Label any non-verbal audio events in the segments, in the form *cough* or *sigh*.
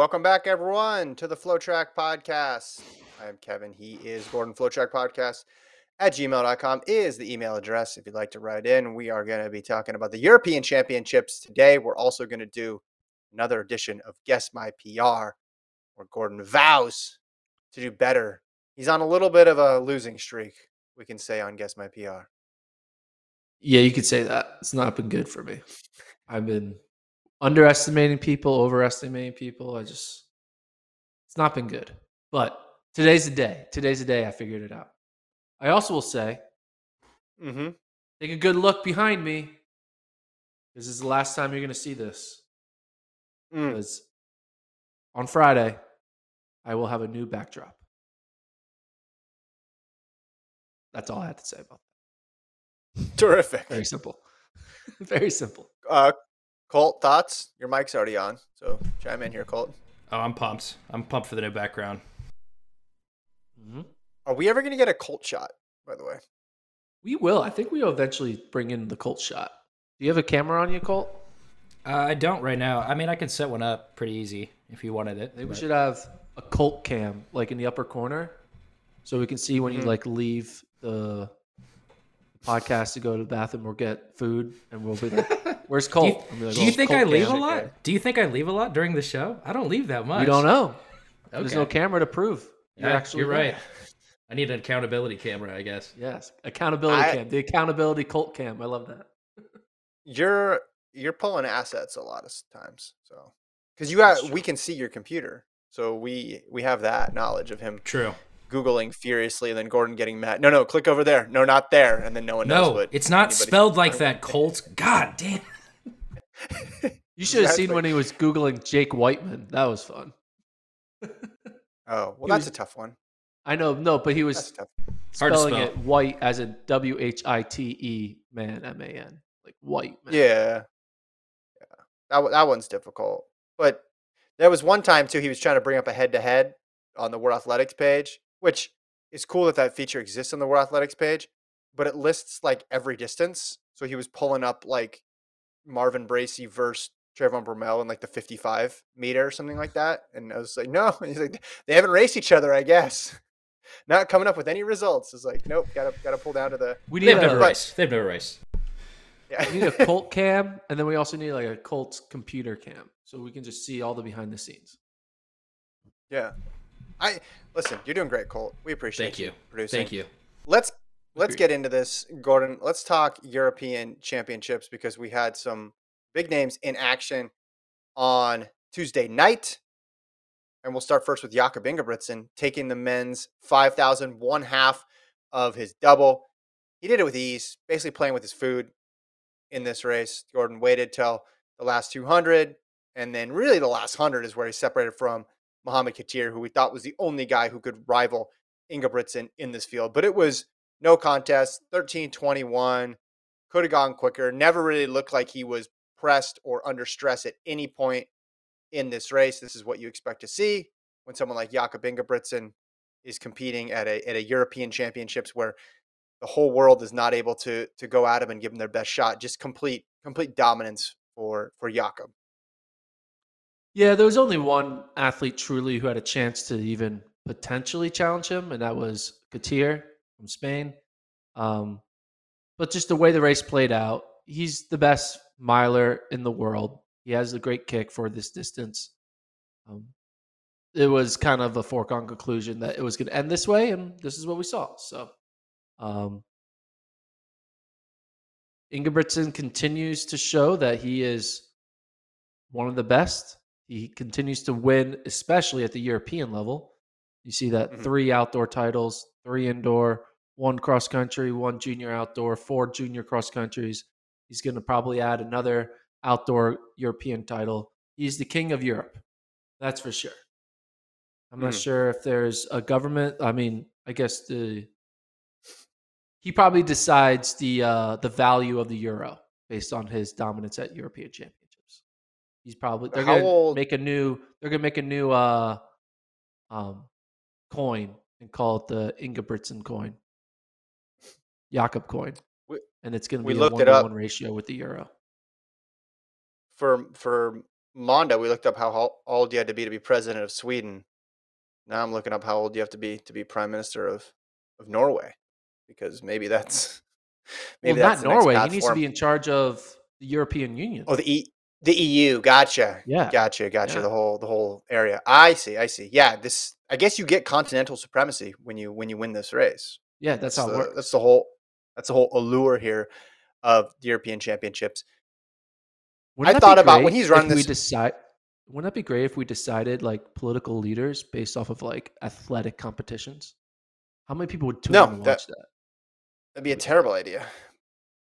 welcome back, everyone, to the FloTrack Podcast. I am Kevin. He is Gordon. FloTrack Podcast at gmail.com is the email address if you'd like to write in. We are going to be talking about the European Championships today. We're also going to do another edition of Guess My PR, where Gordon vows to do better. He's on a little bit of a losing streak, we can say, on Guess My PR. Yeah, you could say that. It's not been good for me. I've been underestimating people, overestimating people. I just, it's not been good. But today's the day. Today's the day I figured it out. I also will say, Mm-hmm. take a good look behind me. This is the last time you're going to see this. Mm. Because on Friday, I will have a new backdrop. That's all I had to say about that. Terrific. Very simple. *laughs* Very simple. Uh, Colt, thoughts? Your mic's already on, so chime in here, Colt. Oh, I'm pumped. I'm pumped for the new background. hmm Are we ever going to get a Colt shot, by the way? We will. I think we will eventually bring in the Colt shot. Do you have a camera on you, Colt? Uh, I don't right now. I mean, I can set one up pretty easy if you wanted it. Maybe we should have a Colt cam, like in the upper corner, so we can see when Mhm. you like leave the podcast to go to the bathroom or get food, and we'll be like, *laughs* "Where's Do you, Colt?" Like, do you "Oh, think Colt I leave a lot? Okay. Do you think I leave a lot during the show? I don't leave that much. You don't know. There's no camera to prove. You're Yeah, actually you're right. I need an accountability camera, I guess. Yes, accountability I- cam. The accountability Colt cam. I love that. You're you're pulling assets a lot of times, so because you have That's true. we can see your computer, so we we have that knowledge of him True. googling furiously, and then Gordon getting mad. No, no, click over there. No, not there, and then no one knows No, it's not spelled like that, Colt. God damn. You should have seen Exactly. when he was googling Jake Wightman. That was fun. Oh, well, He that's was- a tough one. I know, no, but he was tough. Spelling spell. it white as a W H I T E man, M A N, like white man. Yeah, yeah. That one- that one's difficult. But there was one time too. He was trying to bring up a head to head on the World Athletics page, which is cool that that feature exists on the World Athletics page. But it lists like every distance. So he was pulling up like Marvin Bracy versus Trayvon Bromell in like the 55 meter or something like that. And I was like, no. *laughs* He's like, they haven't raced each other, I guess. *laughs* Not coming up with any results. It's like, nope, gotta gotta pull down to the We need They've a, never but- raced. They've never raced. yeah. we need a Colt *laughs* cam, and then we also need like a Colt computer cam, so we can just see all the behind the scenes. Yeah. I listen, you're doing great, Colt. We appreciate Thank you. producing. Thank you. Let's let's get into this, Gordon. Let's talk European championships because we had some big names in action on Tuesday night. And we'll start first with Jakob Ingebrigtsen taking the men's 5,000, one half of his double. He did it with ease, basically playing with his food in this race. Gordon waited till the last 200, and then really the last 100 is where he separated from Mohamed Katir, who we thought was the only guy who could rival Ingebrigtsen in this field. But it was no contest, 13 21. Could have gone quicker. Never really looked like he was pressed or under stress at any point in this race. This is what you expect to see when someone like Jakob Ingebrigtsen is competing at a at a European Championships where the whole world is not able to to go at him and give him their best shot. Just complete complete dominance for for Jakob. Yeah, there was only one athlete truly who had a chance to even potentially challenge him, and that was Katir from Spain. Um, but just the way the race played out, he's the best miler in the world. He has a great kick for this distance. Um, it was kind of a foregone conclusion that it was going to end this way, and this is what we saw. So, um, Ingebrigtsen continues to show that he is one of the best. He continues to win, especially at the European level. You see that Mhm. three outdoor titles, three indoor, one cross country, one junior outdoor, four junior cross countries. He's going to probably add another outdoor European title. He's the king of Europe. That's for sure. I'm not Mhm. sure if there's a government. I mean, I guess the he probably decides the uh, the value of the euro based on his dominance at European Championships. He's probably they're How gonna old- make a new they're gonna make a new uh um coin and call it the Ingebrigtsen coin, Jakob coin, We- and it's gonna we be a looked one it to up. one ratio with the euro. for for Mondo, we looked up how old you had to be to be president of Sweden. Now I'm looking up how old you have to be to be prime minister of of Norway, because maybe that's *laughs* Well, maybe that's not Norway. He needs to be in charge of the European Union. Oh, the e- the EU. Gotcha. Yeah. Gotcha. Gotcha. Yeah. The whole the whole area. I see. I see. Yeah. This. I guess you get continental supremacy when you when you win this race. yeah, that's how it works. That's the whole. That's the whole allure here of the European Championships. Wouldn't I thought about when he's running if we decide. Wouldn't that be great if we decided like political leaders based off of like athletic competitions? How many people would tune No, in and that- watch that? That'd be a terrible idea.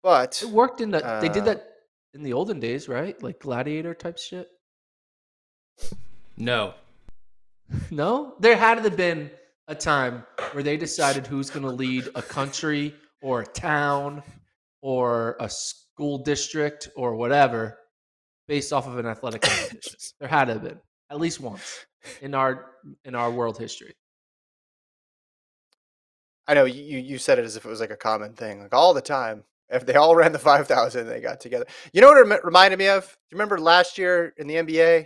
But It worked in the. they did uh, that in the olden days, right? Like gladiator type shit. No. *laughs* No, there had to have been a time where they decided who's going to lead a country or a town or a school district or whatever based off of an athletic *laughs* competition. there had to have been at least once in our in our world history. I know you you said it as if it was like a common thing, like all the time. If they all ran the *laughs* five thousand, they got together. You know what it reminded me of? Do you remember last year in the NBA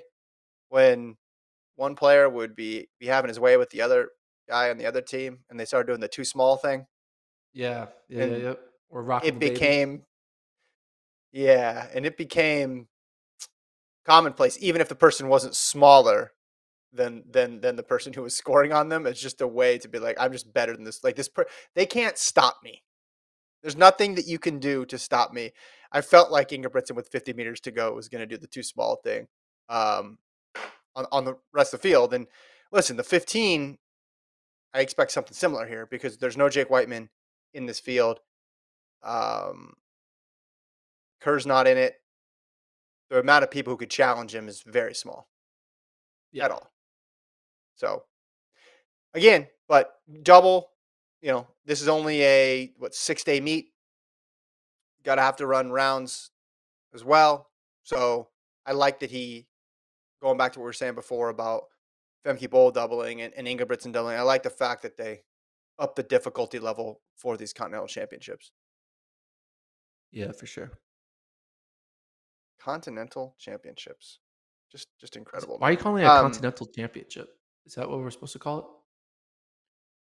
when one player would be be having his way with the other guy on the other team, and they started doing the too small thing? Yeah, yeah, yeah, And yeah. Or rocking It became, yeah, and it became commonplace, even if the person wasn't smaller than than than the person who was scoring on them. It's just a way to be like, I'm just better than this. Like this, per- they can't stop me. There's nothing that you can do to stop me. I felt like Ingebrigtsen with 50 meters to go was going to do the too small thing um, on on the rest of the field. And listen, the 15, I expect something similar here because there's no Jake Wightman in this field. Um, Kerr's not in it. The amount of people who could challenge him is very small Yeah. at all. So again, but double, you know, this is only a what six day meet. Got to have to run rounds as well. So I like that he going back to what we were saying before about Femke Bol doubling and, and Ingebrigtsen doubling. I like the fact that they up the difficulty level for these continental championships. Yeah, for sure. Continental championships, just just incredible. Why are you calling it a Um, continental championship? Is that what we're supposed to call it?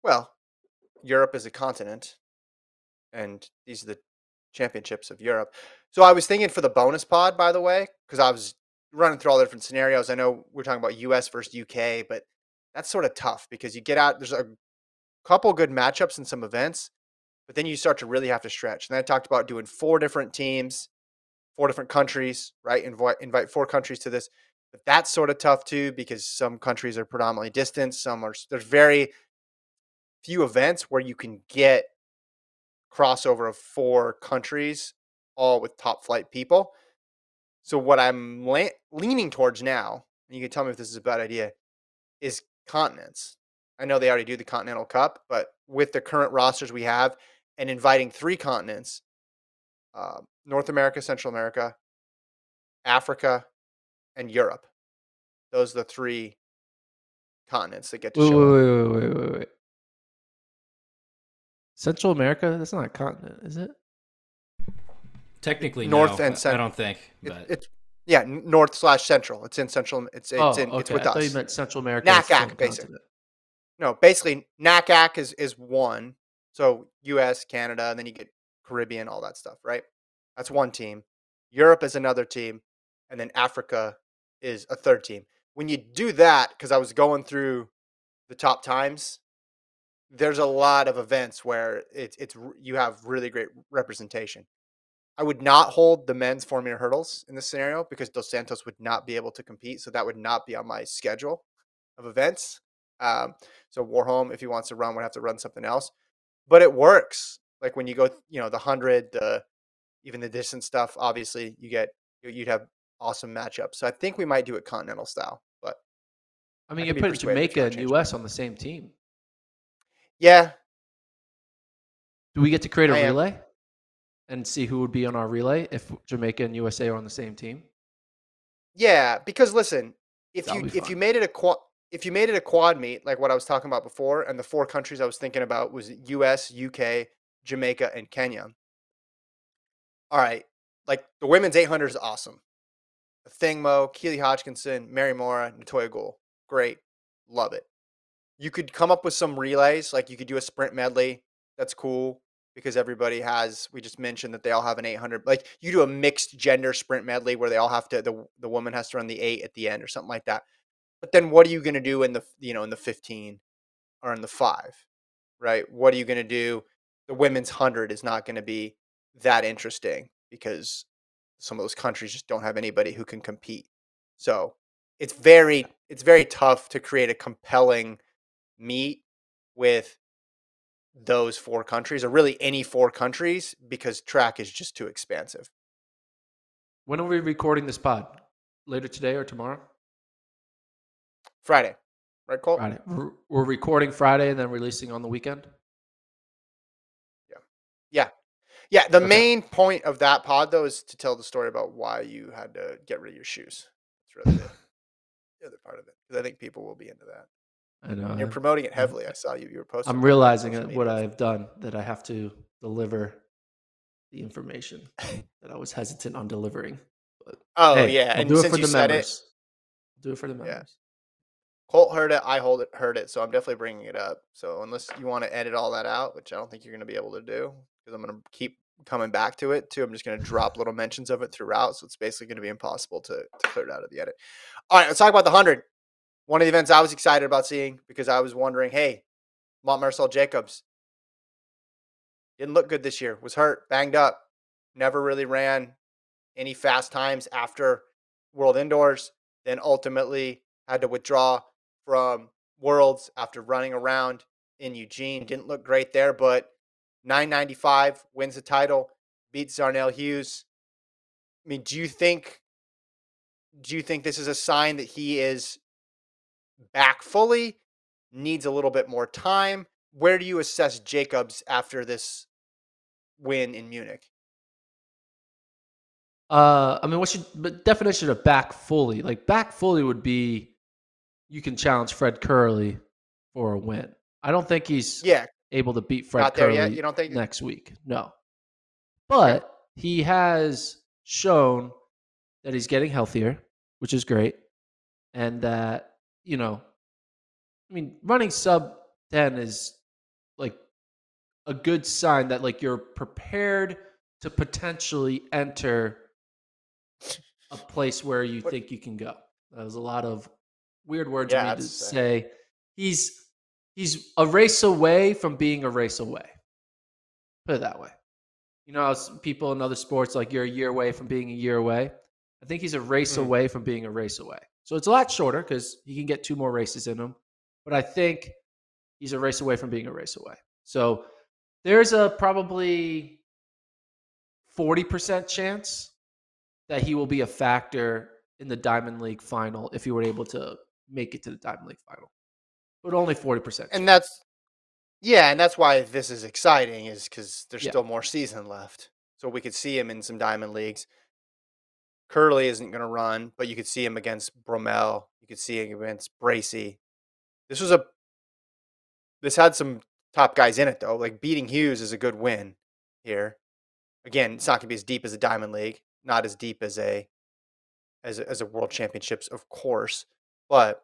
Well, Europe is a continent, and these are the championships of Europe. So I was thinking for the bonus pod, by the way, because I was running through all the different scenarios. I know we're talking about US versus UK, but that's sort of tough because you get out, there's a couple good matchups in some events, but then you start to really have to stretch. And I talked about doing four different teams, four different countries, right? Invite invite four countries to this. But that's sort of tough too because some countries are predominantly distance, some are there's very few events where you can get crossover of four countries all with top flight people. So what I'm la- leaning towards now, and you can tell me if this is a bad idea, is continents. I know they already do the Continental Cup, but with the current rosters we have and inviting three continents, uh, North America, Central America, Africa, and Europe. Those are the three continents that get to Wait, show wait, wait, wait, wait, wait, wait. Central America? That's not a continent, is it? Technically, North no, and I- I don't think. It- But it's yeah, north slash central. It's in central. It's it's oh, in okay. it's with I thought you us. meant Central America. is NACAC, own basic. continent. No, basically NACAC is is one. So U.S., Canada, and then you get Caribbean, all that stuff, right? That's one team. Europe is another team, and then Africa is a third team. When you do that, because I was going through the top times, there's a lot of events where it's it's you have really great representation. I would not hold the men's four meter hurdles in this scenario because Dos Santos would not be able to compete, so that would not be on my schedule of events. Um, so Warholm, if he wants to run, would have to run something else. But it works. Like when you go, you know, the hundred, the even the distance stuff. Obviously, you get you- you'd have awesome matchups. So I think we might do it continental style. But I mean, I you put persuaded if you Jamaica and U.S. on the same team. yeah, Do we get to create a I am. relay and see who would be on our relay if Jamaica and USA are on the same team? Yeah, because listen, if That'll you be if you made it a if you made it a quad meet like what I was talking about before, and the four countries I was thinking about was U.S., UK, Jamaica, and Kenya. All right, like the women's 800 is awesome. Thingmo, Keely Hodgkinson, Mary Moraa, Natoya Goule. Great. Love it. You could come up with some relays, like you could do a sprint medley. That's cool because everybody has we just mentioned that they all have an 800 like you do a mixed gender sprint medley where they all have to the the woman has to run the 8 at the end or something like that. But then what are you going to do in the you know in the 15 or in the 5? Right? What are you going to do? The women's 100 is not going to be that interesting because some of those countries just don't have anybody who can compete. So, it's very it's very tough to create a compelling meet with those four countries or really any four countries because track is just too expansive. When are we recording this pod? Later today or tomorrow? Friday, right, Cole? Friday. We're recording Friday and then releasing on the weekend. Yeah, yeah, yeah. The okay. main point of that pod, though, is to tell the story about why you had to get rid of your shoes. That's really the, the other part of it because I think people will be into that. I know. You're promoting it heavily. I saw you. You were posting. I'm realizing it, what I've done that I have to deliver the information that I was hesitant on delivering. But, oh hey, yeah, I'll and do it for the members. It, do it for the members. Yeah. Colt heard it. I hold it. Heard it. So I'm definitely bringing it up. So unless you want to edit all that out, which I don't think you're going to be able to do, because I'm going to keep coming back to it too. I'm just going to drop little mentions of it throughout. So it's basically going to be impossible to, to clear it out of the edit. All right, let's talk about the hundred. One of the events I was excited about seeing because I was wondering, hey, Mont Marcell Jacobs didn't look good this year, was hurt, banged up, never really ran any fast times after World Indoors, then ultimately had to withdraw from Worlds after running around in Eugene. Didn't look great there, but 995 wins the title, beats Zharnel Hughes. I mean, do you think do you think this is a sign that he is back fully, needs a little bit more time. Where do you assess Jacobs after this win in Munich? Uh, I mean, what's your definition of back fully? Like back fully would be you can challenge Fred Kerley for a win. I don't think he's yeah able to beat Fred Not yet. You don't think next week? No, but he has shown that he's getting healthier, which is great, and that you know, I mean, running sub 10 is like a good sign that like you're prepared to potentially enter a place where you think you can go. That was a lot of weird words yeah, for me to say. He's he's a race away from being a race away. Put it that way. You know, people in other sports like you're a year away from being a year away. I think he's a race mm. away from being a race away. So it's a lot shorter because he can get two more races in him. But I think he's a race away from being a race away. So there's a probably 40% chance that he will be a factor in the Diamond League final if he were able to make it to the Diamond League final. But only 40%. And that's yeah, and that's why this is exciting is cuz there's yeah. still more season left. So we could see him in some Diamond Leagues. Kerley isn't going to run, but you could see him against Bromell. You could see him against Bracy. This was a this had some top guys in it though. Like beating Hughes is a good win here. Again, it's not going to be as deep as a Diamond League, not as deep as a as a, as a World Championships, of course, but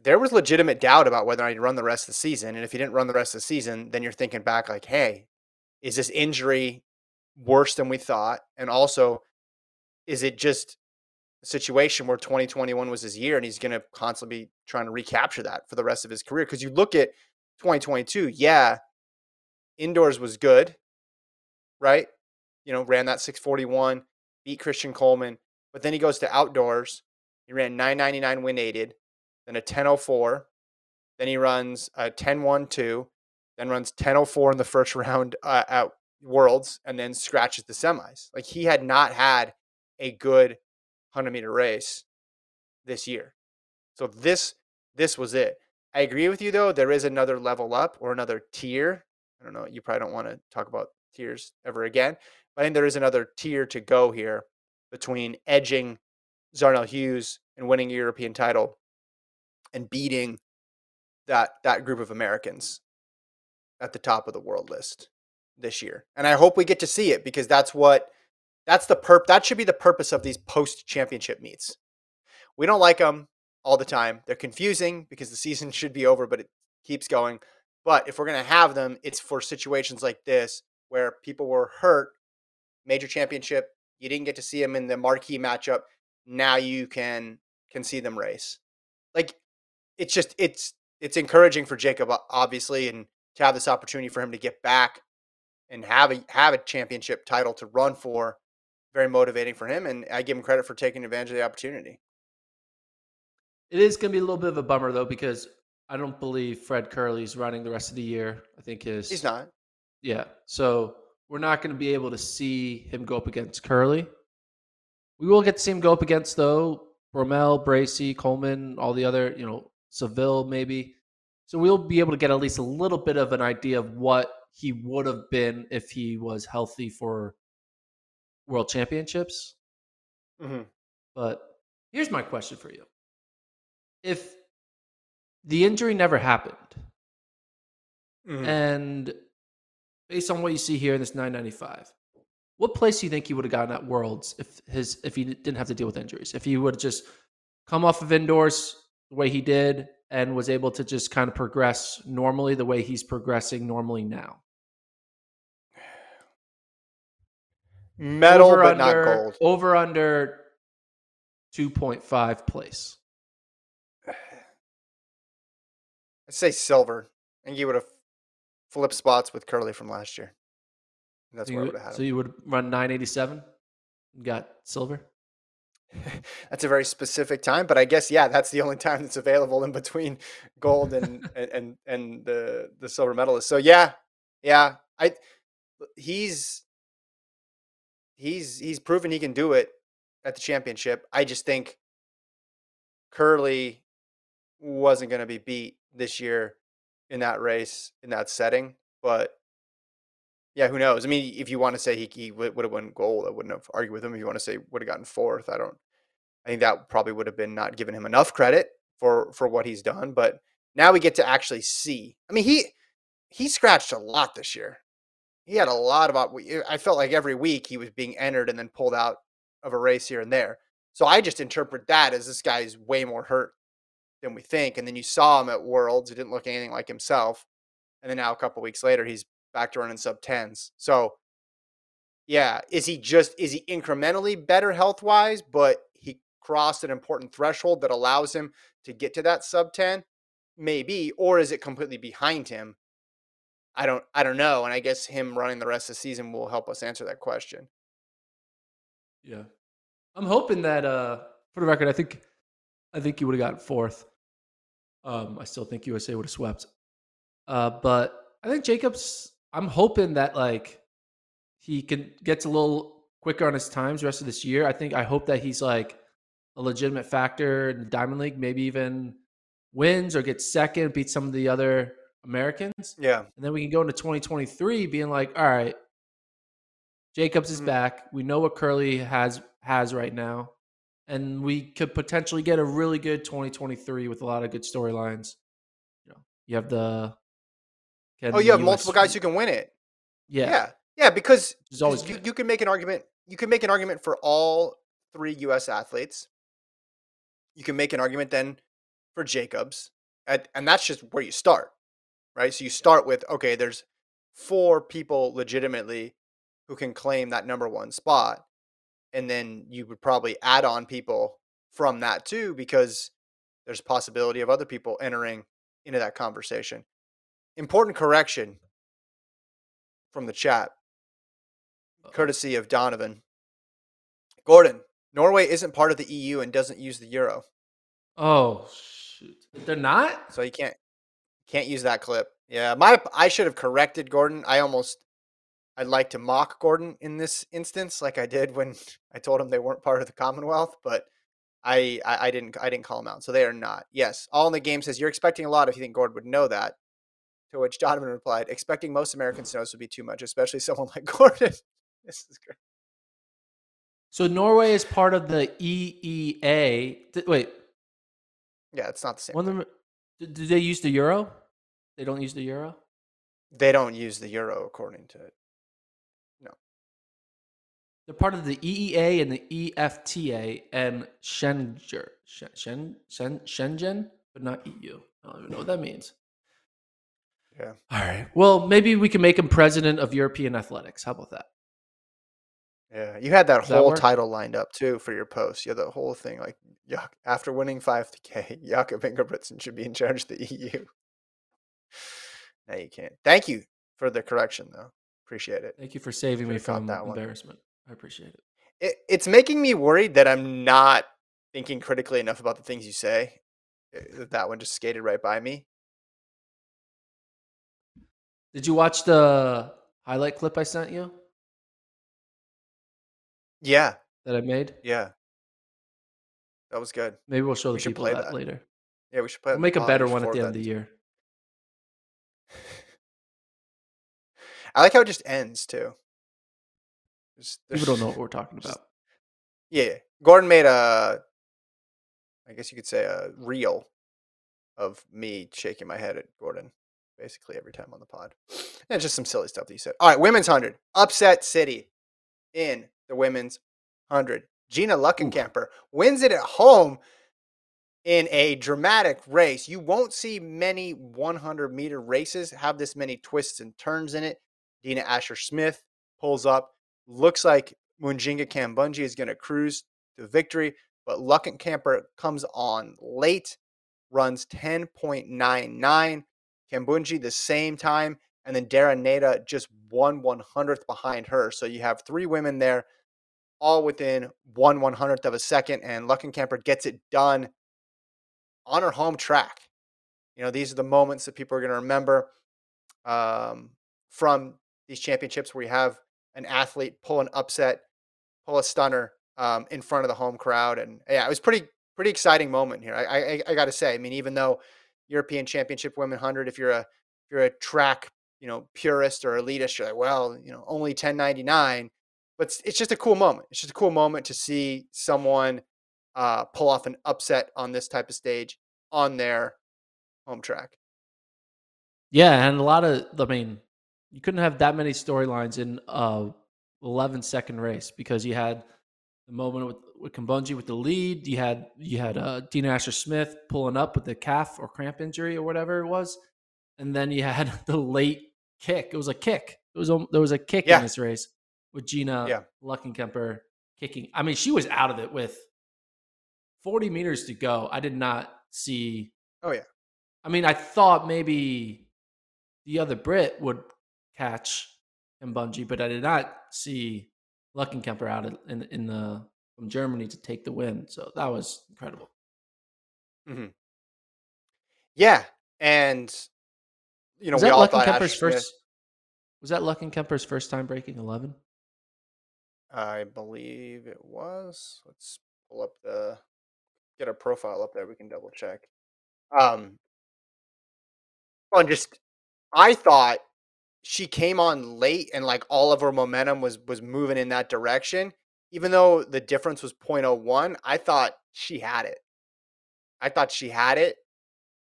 there was legitimate doubt about whether I'd run the rest of the season. And if you didn't run the rest of the season, then you're thinking back like, hey, is this injury worse than we thought? And also, is it just a situation where 2021 was his year and he's going to constantly be trying to recapture that for the rest of his career? Because you look at 2022, yeah, indoors was good, right? You know, ran that 641, beat Christian Coleman, but then he goes to outdoors. He ran 999 win aided, then a 1004, then he runs a 1012, then runs 1004 in the first *laughs* round uh, at Worlds, and then scratches the semis. Like he had not had a good 100 meter race this year. So this this was it. I agree with you though. There is another level up or another tier. I don't know. You probably don't want to talk about tiers ever again. But I think there is another tier to go here between edging Zharnel Hughes and winning a European title and beating that that group of Americans at the top of the world list this year. And I hope we get to see it because that's what That's the perp. That should be the purpose of these post championship meets. We don't like them all the time. They're confusing because the season should be over, but it keeps going. But if we're gonna have them, it's for situations like this where people were hurt, major championship. You didn't get to see them in the marquee matchup. Now you can can see them race. Like it's just it's it's encouraging for Jacob, obviously, and to have this opportunity for him to get back and have a have a championship title to run for. Very motivating for him, and I give him credit for taking advantage of the opportunity. It is going to be a little bit of a bummer though because I don't believe Fred Kerley's running the rest of the year. I think his he's not. Yeah, so we're not going to be able to see him go up against Kerley. We will get to see him go up against though Bromell, Bracy, Coleman, all the other you know Seville maybe. So we'll be able to get at least a little bit of an idea of what he would have been if he was healthy for World Championships. Mm-hmm. But here's my question for you: If the injury never happened, Mm-hmm. and based on what you see here in this 995, what place do you think he would have gotten at Worlds if his if he didn't have to deal with injuries? If he would have just come off of indoors the way he did and was able to just kind of progress normally the way he's progressing normally now. Medal, over but under, not gold. Over under 2.5 place. *sighs* I'd say silver. I think you would have flipped spots with Kerley from last year. That's so where I you, would have had so him. you would run 987 got silver? *laughs* that's a very specific time, but I guess yeah, that's the only time that's available in between *laughs* gold and and and, and the the silver medalist. So yeah, yeah, I he's he's he's proven he can do it at the championship. I just think Kerley wasn't going to be beat this year in that race in that setting, but yeah, who knows? I mean, if you want to say he, he would have won gold, I wouldn't have argued with him. If you want to say would have gotten fourth, I don't. I think that probably would have been not giving him enough credit for for what he's done. But now we get to actually see. I mean, he he scratched a lot this year. He had a lot of. Eh, I felt like every week he was being entered and then pulled out of a race here and there. So I just interpret that as this guy's way more hurt than we think. And then you saw him at Worlds; he didn't look anything like himself. And then now a couple weeks later, he's back to running sub tens. So yeah, is he just is he incrementally better health wise, but he crossed an important threshold that allows him to get to that sub 10? Maybe, or is it completely behind him? I don't I don't know. And I guess him running the rest of the season will help us answer that question. Yeah. I'm hoping that uh for the record, I think I think he would have gotten fourth. Um, I still think USA would have swept. Uh, but I think Jacobs I'm hoping that like he can gets a little quicker on his times the rest of this year. I think I hope that he's like a legitimate factor in the Diamond League, maybe even wins or gets second, beats some of the other Americans. Yeah. And then we can go into 2023 being like, all right, Jacobs is Mhm. back. We know what Kerley has has right now. And we could potentially get a really good 2023 with a lot of good storylines. You know, you have the can Oh, you have US multiple guys who can win it. Yeah. Yeah. Yeah, because always you, you can make an argument. You can make an argument for all three U.S. athletes. You can make an argument then for Jacobs, and, and that's just where you start, right? So you start with okay, there's four people legitimately who can claim that number one spot, and then you would probably add on people from that too, because there's possibility of other people entering into that conversation. Important correction from the chat courtesy of Donovan. Gordon, Norway isn't part of the EU and doesn't use the euro, Oh shoot. They're not? so you can't can't use that clip. Yeah, my I should have corrected Gordon. I almost I'd like to mock Gordon in this instance, like I did when *laughs* I told him they weren't part of the Commonwealth, but I, I I didn't I didn't call them out. So they are not. Yes, all in the game says you're expecting a lot if you think Gordon would know that. To which Donovan replied, "Expecting most Americans to know this would be too much, especially *laughs* someone like Gordon." *laughs* this is great. So Norway is part of the EEA. Th- wait, Yeah, it's not the same. one of them do they use the euro? They don't use the euro? They don't use the euro according to it. No. They're part of the EEA and the EFTA and Schengen, Shen, Schengen, but not EU. I don't even know what that means. Yeah. All right. Well, maybe we can make him president of European athletics. How about that? Yeah, you had that Does whole work? title lined up too for your post. You had the whole thing like, yuck, after winning 5K, *laughs* Jakob Ingebrigtsen should be in charge of the EU. *laughs* No, you can't. Thank you for the correction, though. Appreciate it. Thank you for saving me from that one. embarrassment. I appreciate it. it. It's making me worried that I'm not thinking critically enough about the things you say. uh, That that one just skated right by me. Did you watch the highlight clip I sent you Yeah, that I made? yeah. That was good. Maybe we'll show We the people play that, that. later. Yeah, we should play. We'll make a better one at the end of the year. *laughs* I like how it just ends too. Just- People don't know what we're talking about. Yeah, Gordon made a, I guess you could say a reel of me shaking my head at Gordon basically every time on the pod. And just some silly stuff that you said. All right, women's hundred upset city in the women's hundred. Gina Luckenkemper wins it at home in a dramatic race. You won't see many 100 meter races have this many twists and turns in it. Dina Asher Smith pulls up. Looks like Mujinga Kambundji is going to cruise to victory, but Luckenkemper comes on late, runs 10.99. Kambundji the same time, and then Daryll Neita just one one hundredth behind her. So you have three women there, all within one one hundredth of a second, and Luckenkemper gets it done on her home track. You know, these are the moments that people are going to remember um, from these championships where you have an athlete pull an upset, pull a stunner um, in front of the home crowd, and yeah, it was pretty pretty exciting moment here. I I, I got to say, I mean, even though European Championship Women Hundred, if you're a if you're a track you know purist or elitist, you're like, well, you know, only 1099, but it's, it's just a cool moment. It's just a cool moment to see someone uh, pull off an upset on this type of stage on their home track. Yeah, and a lot of I mean, you couldn't have that many storylines in a 11 second race because you had the moment with with with the lead. You had you had uh, Dina Asher Smith pulling up with the calf or cramp injury or whatever it was, and then you had *laughs* the late kick. It was a kick. It was a, there was a kick Yeah. in this race with Gina Yeah. Luckenkemper kicking. I mean, she was out of it with 40 meters to go. I did not see. Oh, yeah. I mean, I thought maybe the other Brit would catch Mbunji, but I did not see Luckenkemper out in in the from Germany to take the win. So that was incredible. Yeah, and you know was we that all thought Asher Smith- first? Was that Luckenkemper's first time breaking eleven? I believe it was. Let's pull up the get a profile up there. We can double check. Um, well, just I thought she came on late and like all of her momentum was was moving in that direction. Even though the difference was 0.01, I thought she had it. I thought she had it,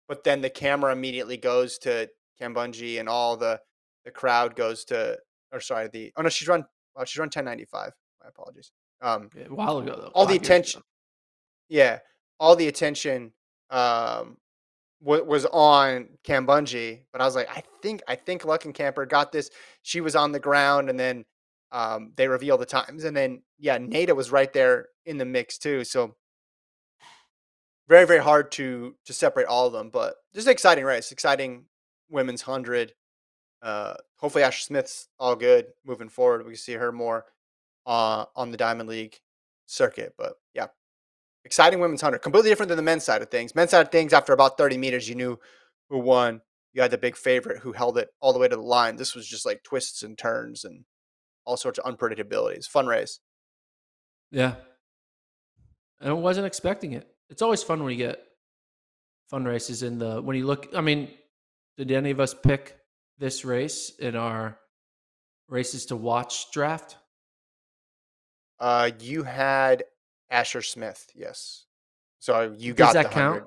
but then the camera immediately goes to Kambundji and all the the crowd goes to or sorry the oh no she's run well, she's run 1095. My apologies. Um, A while ago, though. all the attention, ago. yeah, all the attention um, wa- was on Kambundji, but I was like, I think I think Luckenkemper got this. She was on the ground, and then um, they reveal the times, and then yeah, Neita was right there in the mix too. So very very hard to to separate all of them, but just exciting race, exciting women's hundred. Uh, hopefully Asher Smith's all good moving forward. We can see her more uh, on the Diamond League circuit. But yeah, exciting women's hundred, completely different than the men's side of things. Men's side of things, after about thirty meters, you knew who won. You had the big favorite who held it all the way to the line. This was just like twists and turns and all sorts of unpredictabilities. Fun race. Yeah. And I wasn't expecting it. It's always fun when you get fun races in the when you look I mean, did any of us pick this race in our races to watch draft? Uh, you had Asher Smith, yes. So you Does got that the count?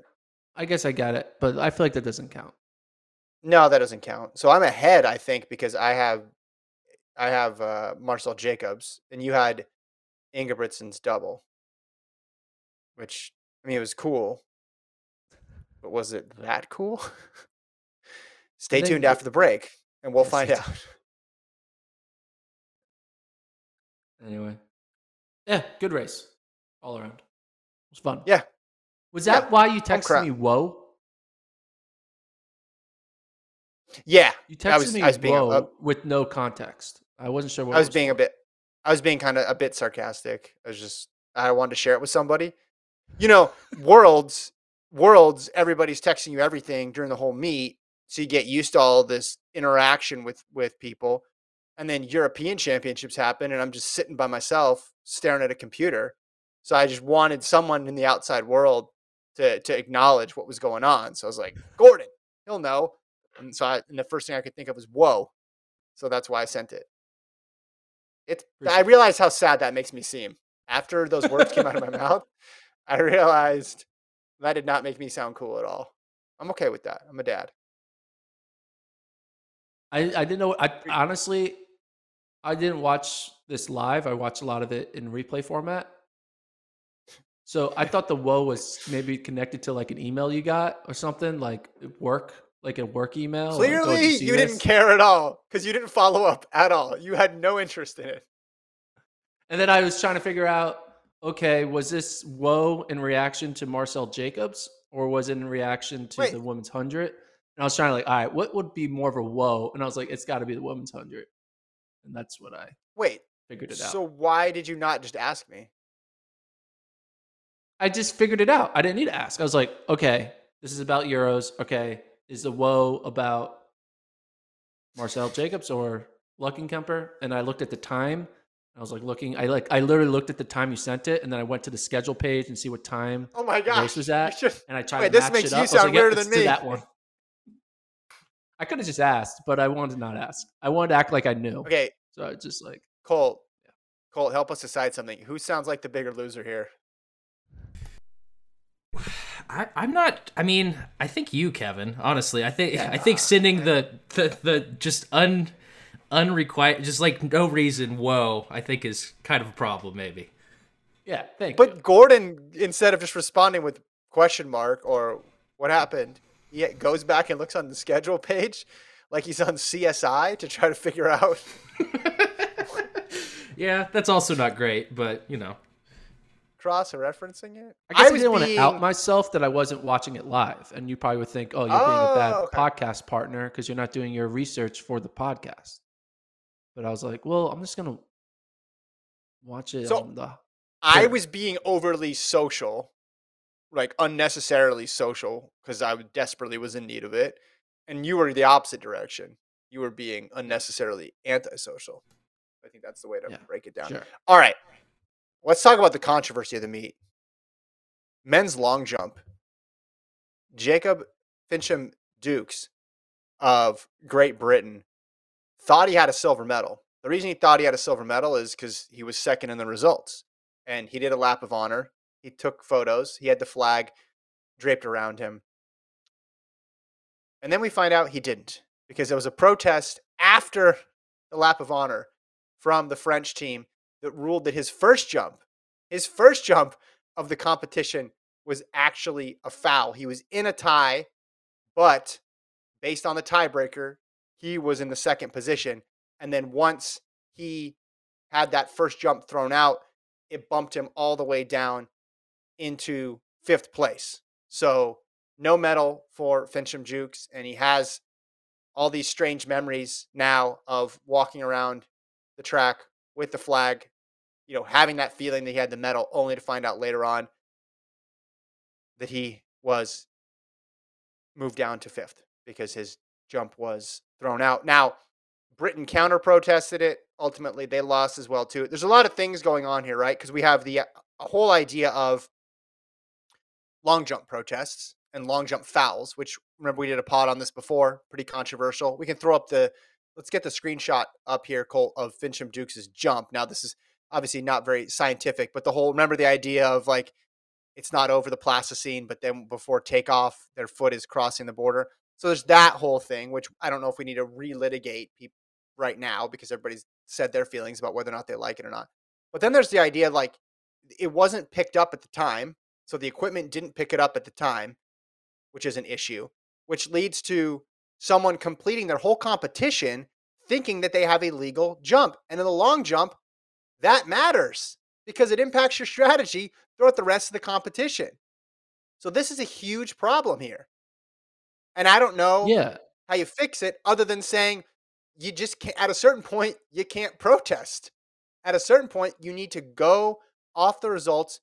I guess I got it, but I feel like that doesn't count. No, that doesn't count. So I'm ahead, I think, because I have I have uh, Marcell Jacobs, and you had Ingebrigtsen's double, which I mean it was cool, but was it that cool? *laughs* Stay tuned after the break, and we'll find out. *laughs* Anyway, yeah, good race all around. It was fun. Yeah. Was Yeah. that why you oh, texted me? Whoa. Yeah, You texted was- me was whoa a- with no context. I wasn't sure what I it was being a bit, I was being kind of a bit sarcastic. I was just, I wanted to share it with somebody. You know, worlds, worlds. Everybody's texting you everything during the whole meet, so you get used to all this interaction with with people. And then European championships happen, and I'm just sitting by myself staring at a computer. So I just wanted someone in the outside world to to acknowledge what was going on. So I was like, Gordon, he'll know. And so I, and the first thing I could think of was, whoa. So that's why I sent it. It's I Appreciate realized how sad that makes me seem. After those words came out of my mouth, *laughs* I realized that did not make me sound cool at all. I'm okay with that. I'm a dad. I, I didn't know. I honestly, I didn't watch this live. I watched a lot of it in replay format. So I thought the woe was maybe connected to like an email you got or something like work, like a work email. like, "Oh, Clearly, you didn't care at all because you didn't follow up at all. You had no interest in it. And then I was trying to figure out, okay, was this woe in reaction to Marcell Jacobs or was it in reaction to Wait. the women's hundred? And I was trying to like, all right, what would be more of a woe? And I was like, it's got to be the women's hundred, and that's what I Wait, figured it out. so why did you not just ask me? I just figured it out. I didn't need to ask. I was like, okay, this is about Euros. Okay, is the woe about Marcell Jacobs or Luckenkemper? And I looked at the time. I was like looking. I like. I literally looked at the time you sent it, and then I went to the schedule page and see what time. Oh my race gosh. was you at? *laughs* should- And I tried Wait, to this match makes it you up. I was sound like, weirder let's than me. That one. I could have just asked, but I wanted to not ask. I wanted to act like I knew. Okay, So I just like Colt. Colt, help us decide something. Who sounds like the bigger loser here? I, I'm not. I mean, I think you, Kevin. Honestly, I think Yeah. I think sending the the, the just un unrequired, just like no reason. Whoa, I think is kind of a problem. Maybe. yeah. Thank you. But Gordon, instead of just responding with question mark or what happened, he goes back and looks on the schedule page like he's on CSI to try to figure out. *laughs* Yeah, that's also not great, but you know. Cross referencing it. I guess I, was didn't want to out myself that I wasn't watching it live, and you probably would think, "Oh, you're being a oh, bad Oh, okay. podcast partner because you're not doing your research for the podcast." But I was like, "Well, I'm just gonna watch it So- on the." I was being overly social, like unnecessarily social, because I desperately was in need of it, and you were the opposite direction. You were being unnecessarily antisocial. I think that's the way to Yeah, break it down. Sure. All right, let's talk about the controversy of the meet. Men's long jump. Jacob Fincham Dukes of Great Britain thought he had a silver medal. The reason he thought he had a silver medal is because he was second in the results and he did a lap of honor. He took photos. He had the flag draped around him. And then we find out he didn't because there was a protest after the lap of honor from the French team that ruled that his first jump, his first jump of the competition was actually a foul. He was in a tie, but based on the tiebreaker, he was in the second position. And then once he had that first jump thrown out, it bumped him all the way down into fifth place. So no medal for Fincham Dukes, and he has all these strange memories now of walking around the track with the flag, you know, having that feeling that he had the medal, only to find out later on that he was moved down to fifth because his jump was thrown out. Now, Britain counter protested it. Ultimately, they lost as well too. There's a lot of things going on here, right? Because we have the uh, whole idea of long jump protests and long jump fouls, which remember we did a pod on this before, pretty controversial. We can throw up the let's get the screenshot up here, Colt, of Fincham Dukes' jump. Now, this is obviously not very scientific, but the whole remember the idea of like it's not over the plasticine, but then before takeoff, their foot is crossing the border. So there's that whole thing, which I don't know if we need to relitigate peop right now because everybody's said their feelings about whether or not they like it or not. But then there's the idea like it wasn't picked up at the time. So the equipment didn't pick it up at the time, which is an issue, which leads to someone completing their whole competition thinking that they have a legal jump. And in the long jump, that matters because it impacts your strategy throughout the rest of the competition. So this is a huge problem here. And I don't know Yeah. how you fix it other than saying you just can't at a certain point you can't protest at a certain point you need to go off the results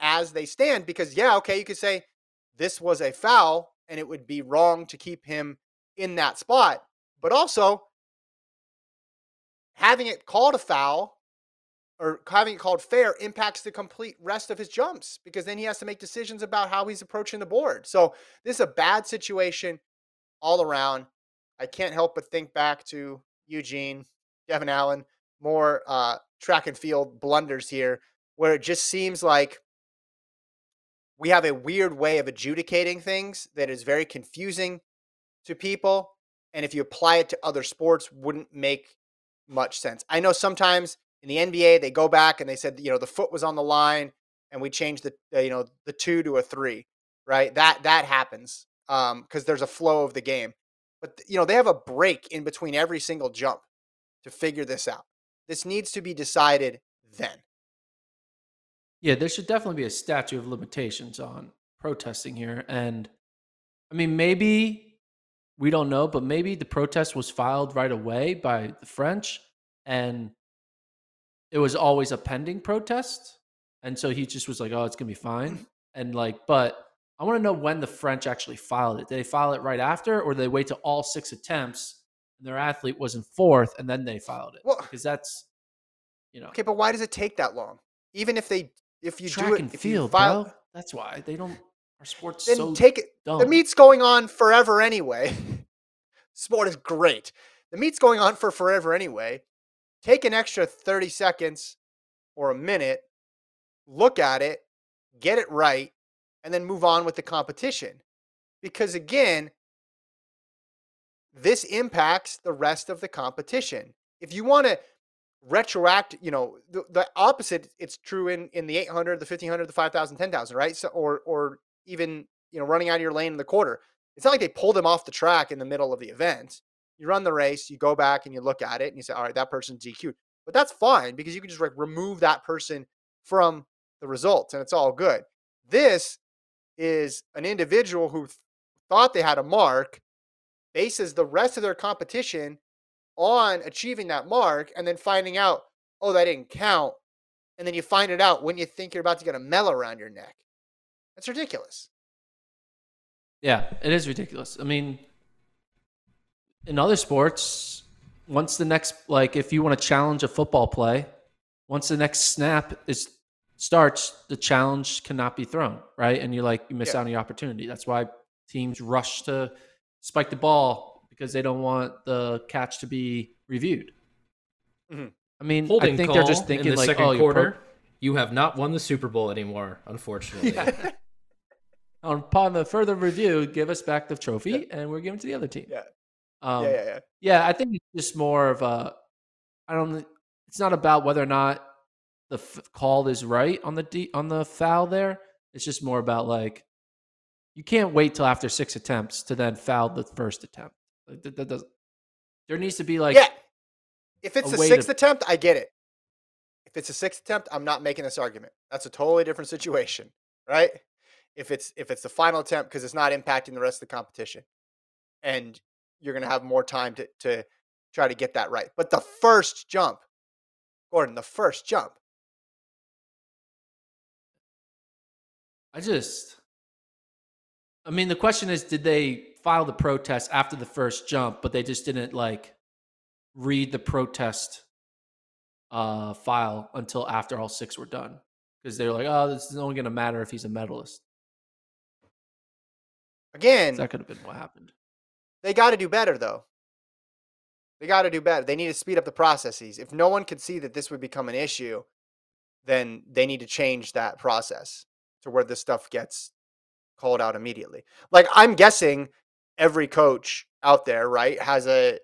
as they stand because yeah okay you could say this was a foul and it would be wrong to keep him in that spot but also having it called a foul or having it called fair impacts the complete rest of his jumps because then he has to make decisions about how he's approaching the board so this is a bad situation all around I can't help but think back to Eugene, Devin Allen, more uh, track and field blunders here, where it just seems like we have a weird way of adjudicating things that is very confusing to people. And if you apply it to other sports, wouldn't make much sense. I know sometimes in the NBA they go back and they said, you know, the foot was on the line, and we changed the, uh, you know, the two to a three, right? That that happens because um, there's a flow of the game but you know they have a break in between every single jump to figure this out. This needs to be decided then. Yeah, there should definitely be a statute of limitations on protesting here. And I mean, maybe we don't know, but maybe the protest was filed right away by the French and it was always a pending protest. And so he just was like, oh, it's going to be fine. Mm. And like, but I want to know when the French actually filed it. Did they file it right after or did they wait till all six attempts and their athlete was in fourth and then they filed it? Well- because that's, you know, Okay, but why does it take that long? Even if they if you track do it and if you field, file, bro. That's why they don't. Our sports then so take it. dumb. The meet's going on forever anyway. *laughs* Sport is great. The meet's going on for forever anyway. Take an extra 30 seconds or a minute, look at it, get it right, and then move on with the competition. Because again, this impacts the rest of the competition. If you want to retroact, you know, the, the opposite, it's true in, in the 800, the 1500, the 5000, 10,000, right? So, or, or even, you know, running out of your lane in the quarter. It's not like they pulled him off the track in the middle of the event. You run the race, you go back and you look at it and you say, all right, that person's DQ'd. But that's fine because you can just like remove that person from the results and it's all good. This is an individual who th- thought they had a mark, bases the rest of their competition on achieving that mark, and then finding out, oh, that didn't count. And then you find it out when you think you're about to get a medal around your neck. That's ridiculous. Yeah, it is ridiculous. I mean, in other sports, once the next like if you want to challenge a football play, once the next snap is starts, the challenge cannot be thrown, right? And you like you miss Yeah. out on the opportunity. That's why teams rush to spike the ball because they don't want the catch to be reviewed. Mhm. I mean, Holding I think they're just thinking in the like, second oh, you're pro- quarter. you have not won the Super Bowl anymore, unfortunately. *laughs* upon the further review, give us back the trophy, and we're giving it to the other team. Yeah. Um, yeah, yeah, yeah. Yeah, I think it's just more of a. I don't. It's not about whether or not the f- call is right on the D, on the foul there. It's just more about like you can't wait till after six attempts to then foul the first attempt. Like, that, that doesn't. There needs to be like yeah. If it's a the way to- sixth attempt, I get it. If it's a sixth attempt, I'm not making this argument. That's a totally different situation, right? If it's if it's the final attempt because it's not impacting the rest of the competition, and you're gonna have more time to to try to get that right. But the first jump, Gordon, the first jump. I just. I mean, the question is, did they file the protest after the first jump, but they just didn't like read the protest uh, file until after all six were done because they were like, "Oh, this is only going to matter if he's a medalist." Again, That could have been what happened. They got to do better though. They got to do better. They need to speed up the processes. If no one could see that this would become an issue, then they need to change that process to where this stuff gets called out immediately. Like I'm guessing every coach out there, right, has a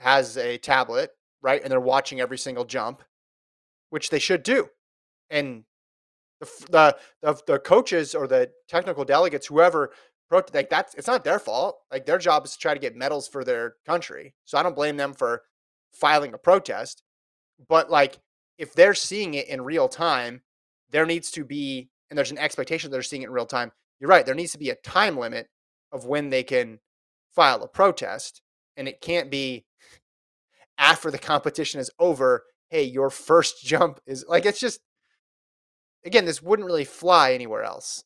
has a tablet, right, and they're watching every single jump. which they should do. And the the the, coaches or the technical delegates, whoever like that's it's not their fault. Like their job is to try to get medals for their country. So I don't blame them for filing a protest. But like if they're seeing it in real time, there needs to be and there's an expectation they're seeing it in real time. You're right. There needs to be a time limit of when they can file a protest, and it can't be after the competition is over. Hey, your first *laughs* jump is like it's just again, this wouldn't really fly anywhere else.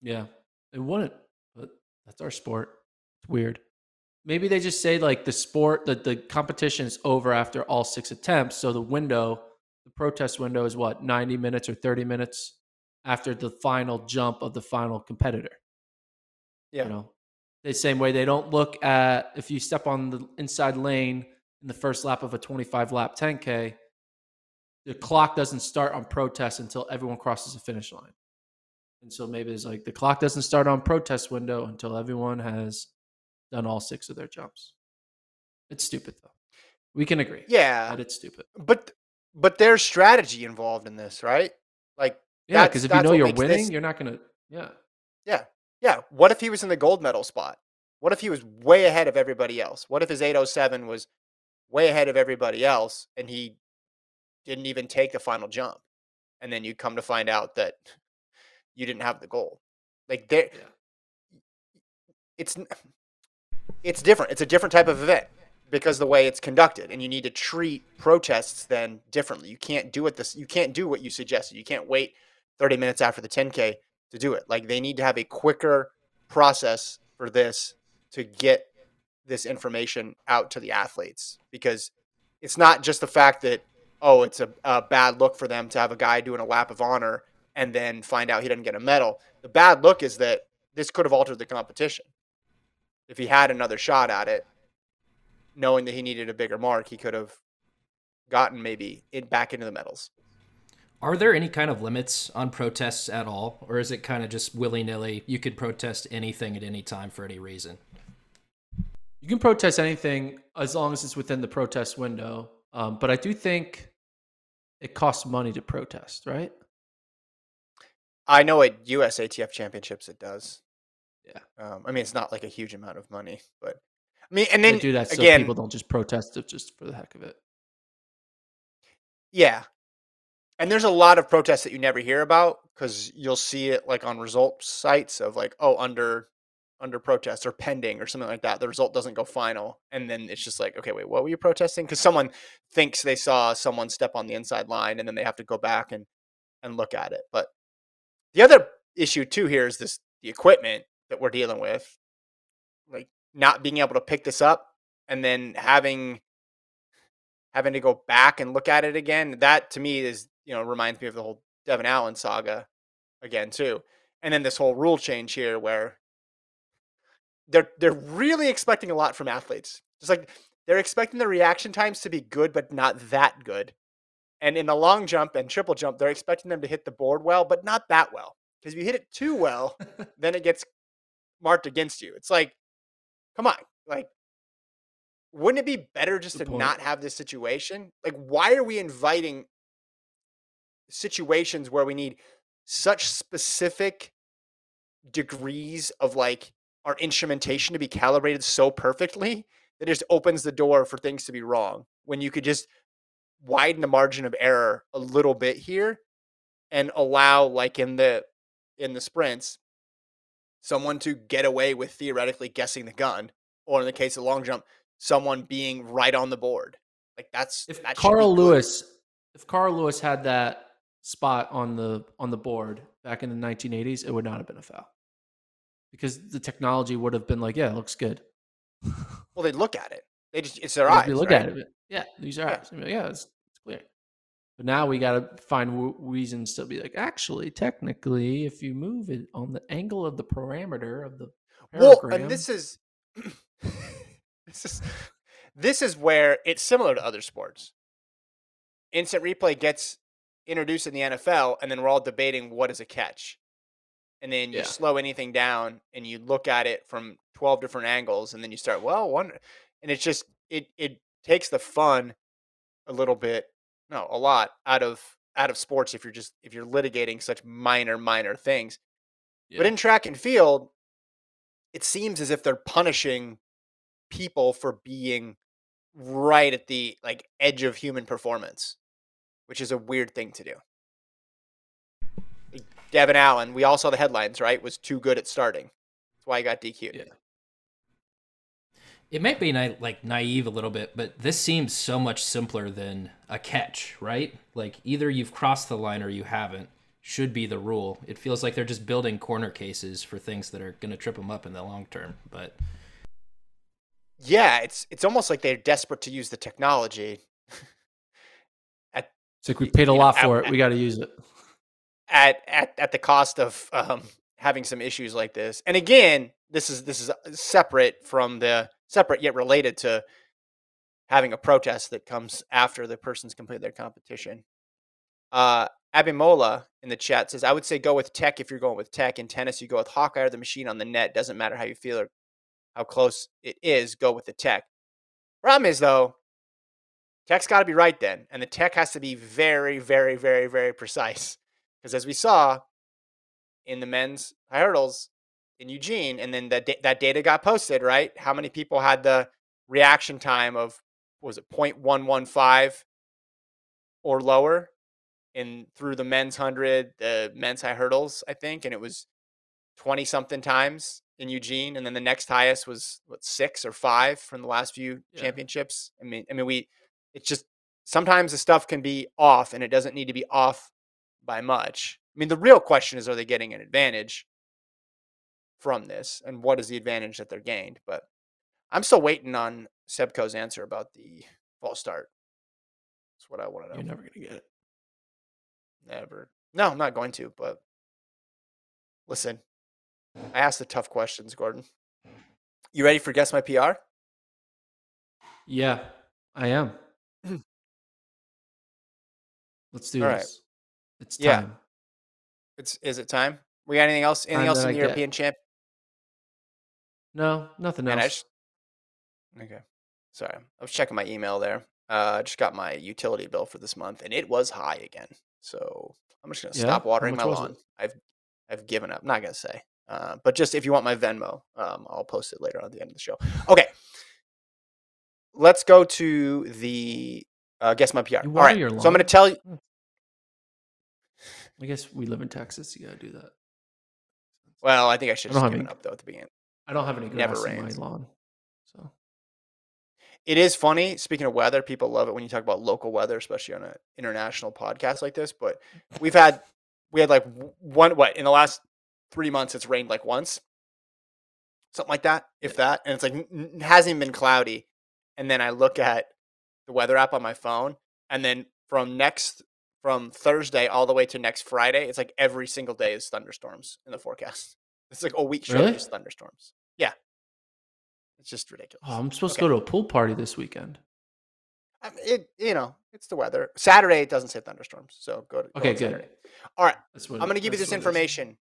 Yeah, it wouldn't, but that's our sport. It's weird. Maybe they just say like the sport, that the competition is over after all six attempts. So the window, the protest window is what, 90 minutes or 30 minutes after the final jump of the final competitor. Yeah. You know, the same way they don't look at if you step on the inside lane in the first lap of a 25 lap 10K, the clock doesn't start on protest until everyone crosses the finish line. And so maybe it's like the clock doesn't start on protest window until everyone has done all six of their jumps. It's stupid though. We can agree. Yeah. That it's stupid. But but there's strategy involved in this, right? Like yeah, because if you know you're winning, this... you're not gonna yeah. Yeah. Yeah. What if he was in the gold medal spot? What if he was way ahead of everybody else? What if his 807 was way ahead of everybody else and he didn't even take the final jump? And then you come to find out that you didn't have the goal. Like there, yeah. it's it's different. It's a different type of event because the way it's conducted, and you need to treat protests then differently. You can't do it this. You can't do what you suggested. You can't wait 30 minutes after the 10k to do it. Like they need to have a quicker process for this to get this information out to the athletes because it's not just the fact that oh it's a, a bad look for them to have a guy doing a lap of honor and then find out he doesn't get a medal. The bad look is that this could have altered the competition. If he had another shot at it, knowing that he needed a bigger mark, he could have gotten maybe it back into the medals. Are there any kind of limits on protests at all, or is it kind of just willy nilly? You could protest anything at any time for any reason. You can protest anything as long as it's within the protest window. Um, but I do think it costs money to protest, right? I know at USATF championships it does. Yeah. Um, I mean, it's not like a huge amount of money, but I mean, and then they do that so again, people don't just protest it just for the heck of it. Yeah. And there's a lot of protests that you never hear about because you'll see it like on result sites of like, oh, under under protest or pending or something like that. The result doesn't go final. And then it's just like, okay, wait, what were you protesting? Because someone thinks they saw someone step on the inside line and then they have to go back and and look at it. But the other issue too here is this the equipment that we're dealing with, like not being able to pick this up and then having having to go back and look at it again. That to me is you know reminds me of the whole Devin Allen saga again too. And then this whole rule change here where they're they're really expecting a lot from athletes. Just like they're expecting the reaction times to be good, but not that good. And in the long jump and triple jump, they're expecting them to hit the board well, but not that well. Because if you hit it too well, *laughs* then it gets marked against you. It's like, come on, like, wouldn't it be better just Good to point. not have this situation? Like, why are we inviting situations where we need such specific degrees of like our instrumentation to be calibrated so perfectly that it just opens the door for things to be wrong when you could just widen the margin of error a little bit here and allow like in the in the sprints someone to get away with theoretically guessing the gun or in the case of long jump someone being right on the board. Like that's if that carl lewis if carl lewis had that spot on the on the board back in the 1980s it would not have been a foul. Because the technology would have been like yeah it looks good. *laughs* Well they'd look at it they just it's their eyes. look right? at it. Yeah, these are eyes. Yeah, it's, it's clear. But now we got to find w- reasons to be like, actually, technically, if you move it on the angle of the parameter of the well, and this is *clears throat* this is this is where it's similar to other sports. Instant replay gets introduced in the NFL, and then we're all debating what is a catch. And then you yeah. slow anything down and you look at it from 12 different angles, and then you start, well, one and it's just it it takes the fun a little bit, no, a lot out of out of sports if you're just if you're litigating such minor minor things. But in track and field, it seems as if they're punishing people for being right at the like edge of human performance, which is a weird thing to do. Devin Allen, we all saw the headlines, right? Was too good at starting. That's why he got DQ'd. Yeah. It might be na- like naive a little bit, but this seems so much simpler than a catch, right? Like either you've crossed the line or you haven't. Should be the rule. It feels like they're just building corner cases for things that are going to trip them up in the long term. But Yeah, it's it's almost like they're desperate to use the technology *laughs* It's like we paid a you know, lot I- for it. We got to use it. at at at the cost of um, having some issues like this. And again, this is this is uh, separate from the separate yet related to having a protest that comes after the person's completed their competition. Uh, Abimola in the chat says, "I would say go with tech if you're going with tech. In tennis, you go with Hawkeye or the machine on the net. Doesn't matter how you feel or how close it is. Go with the tech. Problem is though." Tech's got to be right then, and the tech has to be very, very, very, very precise. Because as we saw in the men's high hurdles in Eugene, and then that da- that data got posted, right? How many people had the reaction time of was it 0.115 or lower in through the men's hundred, the men's high hurdles, I think, and it was 20 something times in Eugene, and then the next highest was what six or five from the last few Yeah. championships. I mean, I mean, we it's just sometimes the stuff can be off, and it doesn't need to be off by much. I mean, the real question is, are they getting an advantage from this, and what is the advantage that they're gained? But I'm still waiting on Seb Coe's answer about the false start. That's what I want to know. You're never gonna get it. Never. No, I'm not going to, but listen. I asked the tough questions, Gordon. You ready for guess my PR? Yeah, I am. Hmm. Let's do All right. this. It's Yeah. time. It's is it time? We got anything else? Anything Time else in I the get. European champ? No, nothing Man, I else. just- okay. Sorry, I was checking my email there. Uh, I just got my utility bill for this month, and it was high again. So I'm just gonna Yeah? stop How watering much my was it? lawn. I've I've given up. not gonna say, uh, but just if you want my Venmo, um, I'll post it later on at the end of the show. Okay, let's go to the uh, guess my PR. You All water right, your so I'm gonna lawn? tell you. I guess we live in Texas. You gotta do that. Well, I think I should I have don't just have given any- up though at the beginning. I don't have any Never grass in my lawn, so It is funny. Speaking of weather, people love it when you talk about local weather, especially on an international podcast like this. But we've had we had like one what in the last three months it's rained like once, something like that, if that, and it's like n- n- hasn't even been cloudy. And then I look at the weather app on my phone, and then from next from Thursday all the way to next Friday, it's like every single day is thunderstorms in the forecast. It's like a week straight Really? of just thunderstorms. Yeah, it's just ridiculous. oh, I'm supposed Okay. to go to a pool party this weekend. I mean, it you know it's the weather. Saturday it doesn't say thunderstorms, so go to Okay, on good. Saturday. All right, I'm going to give you this what it is. information.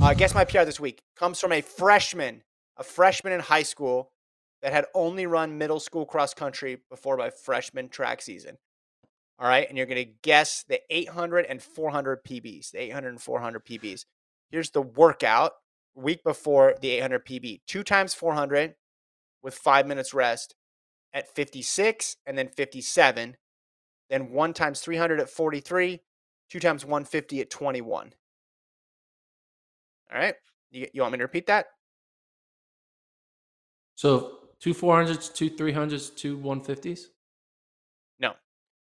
Uh, guess my PR this week comes from a freshman, a freshman in high school that had only run middle school cross country before my freshman track season. All right, and you're going to guess the 800 and 400 PBs, the 800 and 400 PBs. Here's the workout week before the 800 PB, two times 400 with five minutes rest at 56 and then 57, then one times 300 at 43, two times 150 at 21. All right. You, you want me to repeat that? So two four hundreds, two three hundreds, two one fifties. No.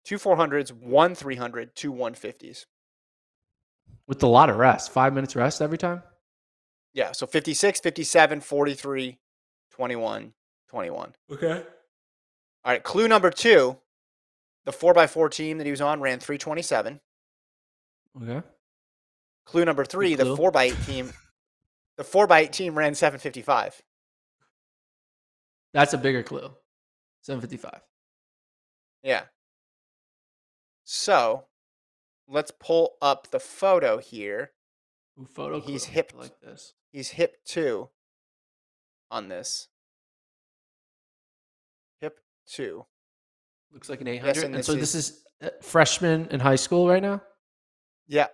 Two 400s, one 300, two 150s. With a lot of rest, five minutes rest every time. Yeah. So 56, 57, 43, 21, 21. Okay. All right. Clue number two the 4x4 team that he was on ran 327. Okay. Clue number three the clue. 4x8 team. The 4x8 team ran 755. That's a bigger clue. Seven fifty five. Yeah. So let's pull up the photo here. Ooh, photo. He's hip. Like this. He's hip two on this. Hip two. Looks like an 800. Guessing And this so this is uh, freshman in high school right now. Yeah.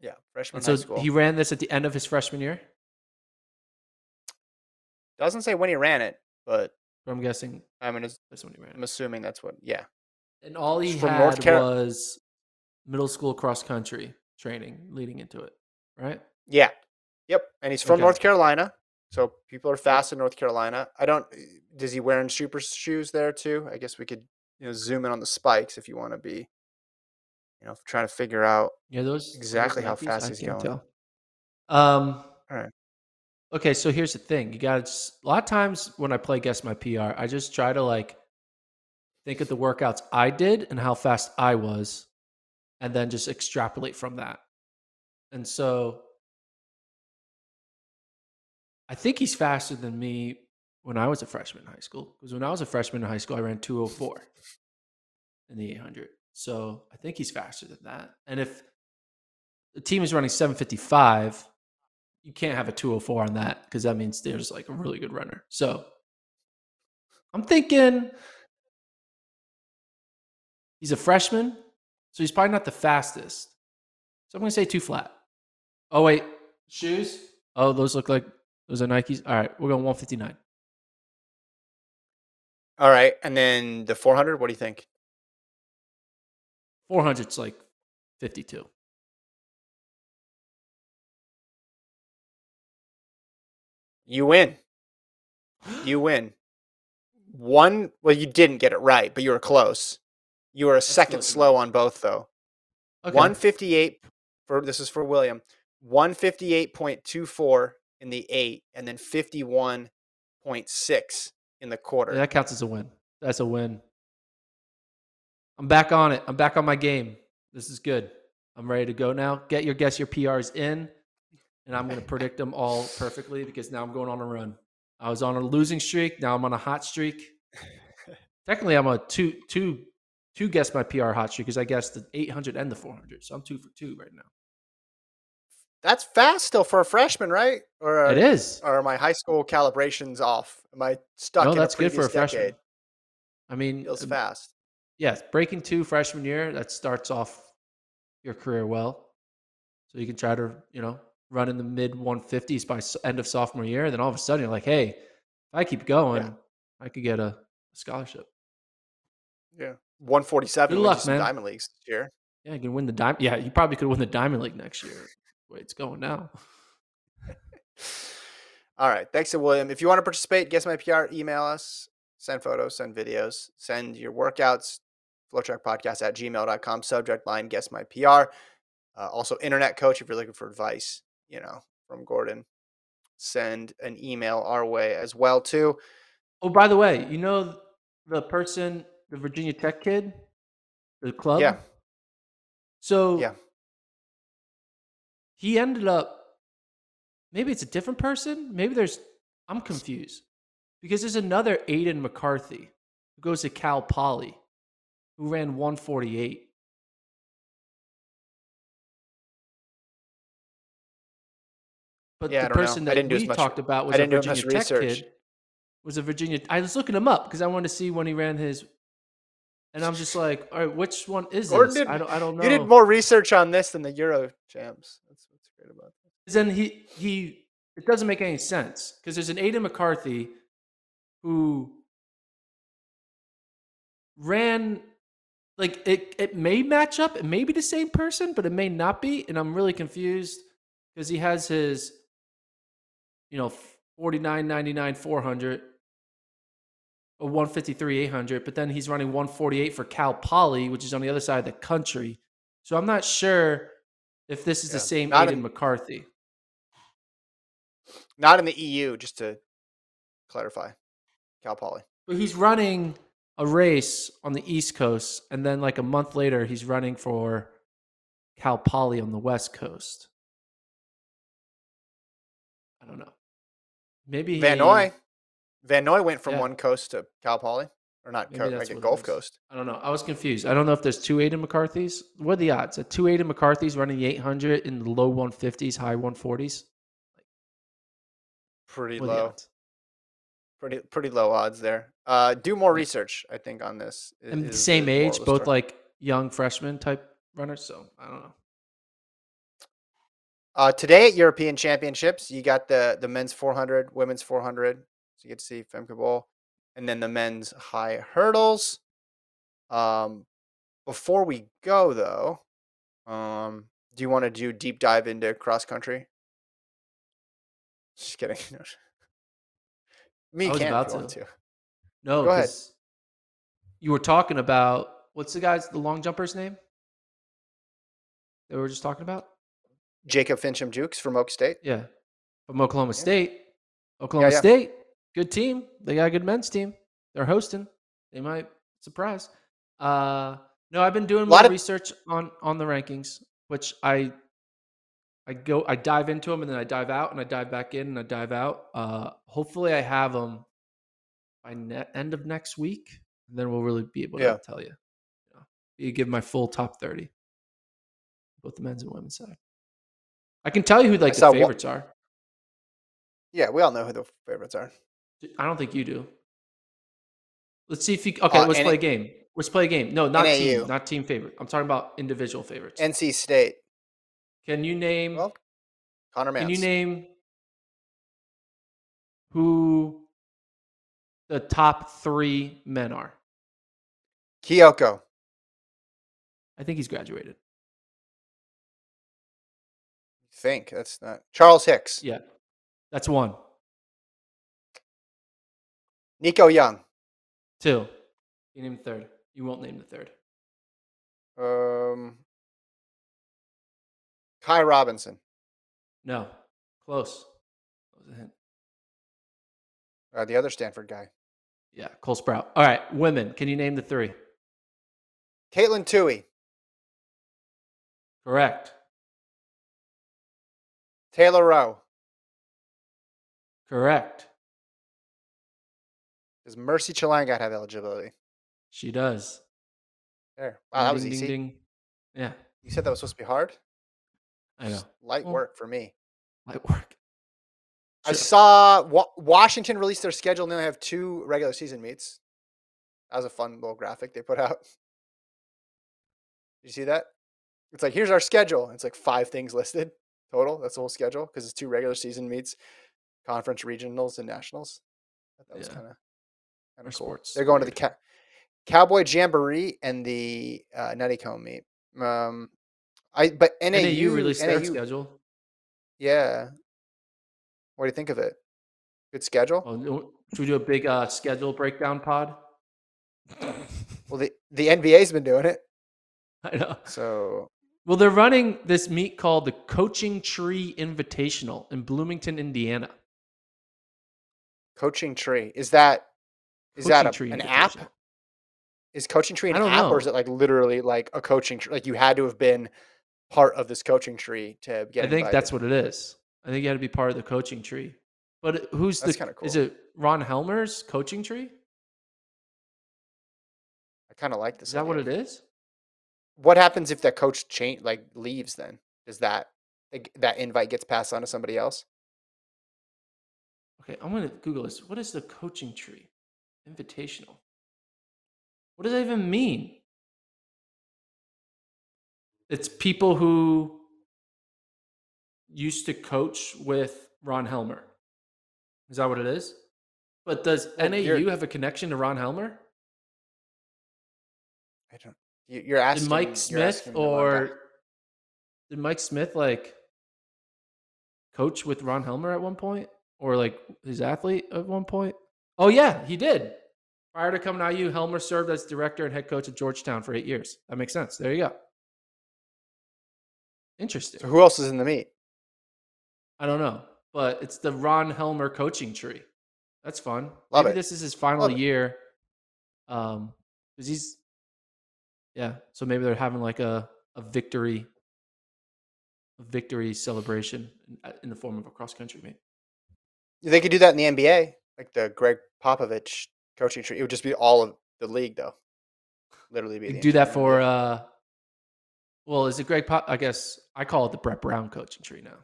Yeah. Freshman And high so school. he ran this at the end of his freshman year. Doesn't say when he ran it, but I'm guessing I mean, it's, that's when he ran. I'm assuming that's what. Yeah. And all he from had North Caro- was middle school cross country training leading into it, right? Yeah. Yep. And he's from Okay. North Carolina. So people are fast in North Carolina. I don't. Does he wearing super shoes there too? I guess we could you know zoom in on the spikes if you want to be, you know, trying to figure out. Yeah, those those Exactly how Nikes, fast I he's going. Tell. Um. Alright. Okay, so here's the thing: you got. A lot of times when I play guess my PR, I just try to like think of the workouts I did and how fast I was, and then just extrapolate from that. And so, I think he's faster than me when I was a freshman in high school. Because when I was a freshman in high school, I ran 204 in the 800. So I think he's faster than that. And if the team is running 755, you can't have a 204 on that because that means they're like a really good runner. So I'm thinking he's a freshman, so he's probably not the fastest. So I'm going to say two flat. Oh, wait, shoes? Oh, those look like those are Nikes. All right, we're going 159. All right, and then the 400. What do you think? 400's like 52. You win. You win. *gasps* One. Well, you didn't get it right, but you were close. You are a second slow on both though. Okay. 158 for this is for William. 158.24 in the 8 and then 51.6 in the quarter. Yeah, that counts as a win. That's a win. I'm back on it. I'm back on my game. This is good. I'm ready to go now. Get your guess your PRs in, and I'm going *laughs* to predict them all perfectly because now I'm going on a run. I was on a losing streak. Now I'm on a hot streak. *laughs* Technically, I'm a two two two guess my PR hot streak because I guessed the 800 and the 400. So I'm two for two right now. That's fast still for a freshman, right? Or It is. or are my high school calibrations off? Am I stuck No, in that's a good for a previous freshman. I mean, Feels um, fast. yeah, breaking two freshman year, that starts off your career well. So you can try to, you know, run in the mid 150s by end of sophomore year. and Then all of a sudden you're like, hey, if I keep going, I could get a scholarship. Yeah. 147 Good luck, man. Diamond Leagues this year. Yeah, you can win the diamond. Yeah, you probably could win the Diamond League next year. Way it's going now. *laughs* All right. Thanks to William. If you want to participate, guess my PR, email us, send photos, send videos, send your workouts, flotrackpodcast at gmail.com, subject line, guess my PR. Uh, also, internet coach, if you're looking for advice, you know, from Gordon, send an email our way as well, too. Oh, by the way, you know the person, the Virginia Tech kid, the club? Yeah. So Yeah. he ended up maybe it's a different person. Maybe there's I'm confused. Because there's another Aiden McCarthy who goes to Cal Poly who ran 148. But Yeah, the know. person I that didn't do as we talked about was a didn't do as much Virginia Tech research. kid. Was a Virginia I was looking him up because I wanted to see when he ran his and I'm just like, all right, which one is Gordon this? did- I don't I don't know. You did more research on this than the Euro champs. That's what's great about this. then he he it doesn't make any sense because there's an Aiden McCarthy who ran like it it may match up it may be the same person but it may not be and i'm really confused because he has his you know 49 99 400 or 153 800 but then he's running 148 for cal poly which is on the other side of the country so i'm not sure if this is the same not aiden in- mccarthy Not in the EU, just to clarify. Cal Poly. But he's running a race on the East Coast, and then like a month later, he's running for Cal Poly on the West Coast. I don't know. Maybe Van Noy. Van Noy went from Yeah. one coast to Cal Poly. Or not, Maybe like Gulf. Coast. I don't know. I was confused. I don't know if there's two Aiden McCarthy's. What are the odds? A two Aiden McCarthy's running the 800 in the low 150s, high 140s. Pretty What low. Pretty pretty low odds there. Uh, do more research, I think, on this. i- and the is same age, both story. like young freshman type runners. So I don't know. Uh, today at European Championships, you got the the men's 400, women's 400. You get to see Femke Bol, and then the men's high hurdles. Um, before we go though, um, do you want to do deep dive into cross country? Just kidding. *laughs* *laughs* Me I was can't about if you want to. to. No, Go ahead. you were talking about what's the guy's the long jumper's name that we were just talking about? Jacob Fincham Dukes from Oak State. Yeah, from Oklahoma Yeah. State. Oklahoma yeah. State, good team. They got a good men's team. They're hosting. They might surprise. Uh, no, I've been doing more Lot of- research on on the rankings, which I I go I dive into them and then I dive out and I dive back in and I dive out. Uh, hopefully, I have them by ne- end of next week. And then we'll really be able to Yeah. tell you. you, know, give my full top thirty, both the men's and women's side. I can tell you who like the one- favorites are. Yeah, we all know who the favorites are. I don't think you do. Let's see if you. Okay, Uh, let's play a game. Let's play a game. No, not NAU. team, not team favorite. I'm talking about individual favorites. NC State. can you name? Well, Connor Mantz. can you name who the top three men are? Kyoko. I think he's graduated. Think that's not Charles Hicks. Yeah, that's one. Nico Young. Two. You name the third. You won't name the third. Um, Ky Robinson. No, close. That was a hint. Uh, the other Stanford guy. Yeah, Cole Sprout. All right, women. Can you name the three? Katelyn Tuohy. Correct. Taylor Roe. Correct. Does Mercy Chelangat have eligibility? She does. There. Wow, that was Ding, ding, easy. ding. Yeah, You said that was supposed to be hard? I know. Just Light Well, work for me. Light work. I Sure. saw Wa- Washington released their schedule and they have two regular season meets. That was a fun little graphic they put out. Did you see that? It's like, here's our schedule. It's like five things listed total. That's the whole schedule because it's two regular season meets, conference regionals, and nationals. That was Yeah. kind of kind of cool. sports They're going to the ca- Cowboy Jamboree and the uh, Nuttycombe meet. Um, I but NAU, NAU released their NAU schedule. yeah. What do you think of it? Good schedule. Oh, should we do a big uh, schedule breakdown pod? Well, the the NBA's been doing it, *laughs* I know. so Well, they're running this meet called the Coaching Tree Invitational in Bloomington, Indiana. Coaching Tree is that is that a, Tree an app? Is Coaching Tree an app, or is it like literally like a coaching tree? Like you had to have been part of this coaching tree to get. I think invited? that's what it is. I think you had to be part of the coaching tree. But uh, who's That's the? kinda Is it Ron Helmer's coaching tree? I kind of like this. Is that what it is? What happens if that coach change like leaves? Then does that like, that invite gets passed on to somebody else? Okay, I'm gonna Google this. What is the coaching tree? Invitational. What does that even mean? It's people who used to coach with Ron Helmer. Is that what it is? But does Well, NAU you're- have a connection to Ron Helmer? I don't. You, you're asking Did Mike Smith asking the wrong guy. or did Mike Smith like coach with Ron Helmer at one point, or like his athlete at one point? Oh yeah, he did. Prior to coming to IU, Helmer served as director and head coach at Georgetown for eight years. That makes sense. There you go. Interesting. So who else is in the meet? I don't know, but it's the Ron Helmer coaching tree. That's fun. Love Maybe it. this is his final Love it. year. Um, because he's, yeah. So maybe they're having like a a victory, a victory celebration in, in the form of a cross country meet. They could do that in the NBA, like the Gregg Popovich coaching tree. It would just be all of the league, though. Literally, be do that for, uh, well, is it Gregg Pop? I guess I call it the Brett Brown coaching tree now.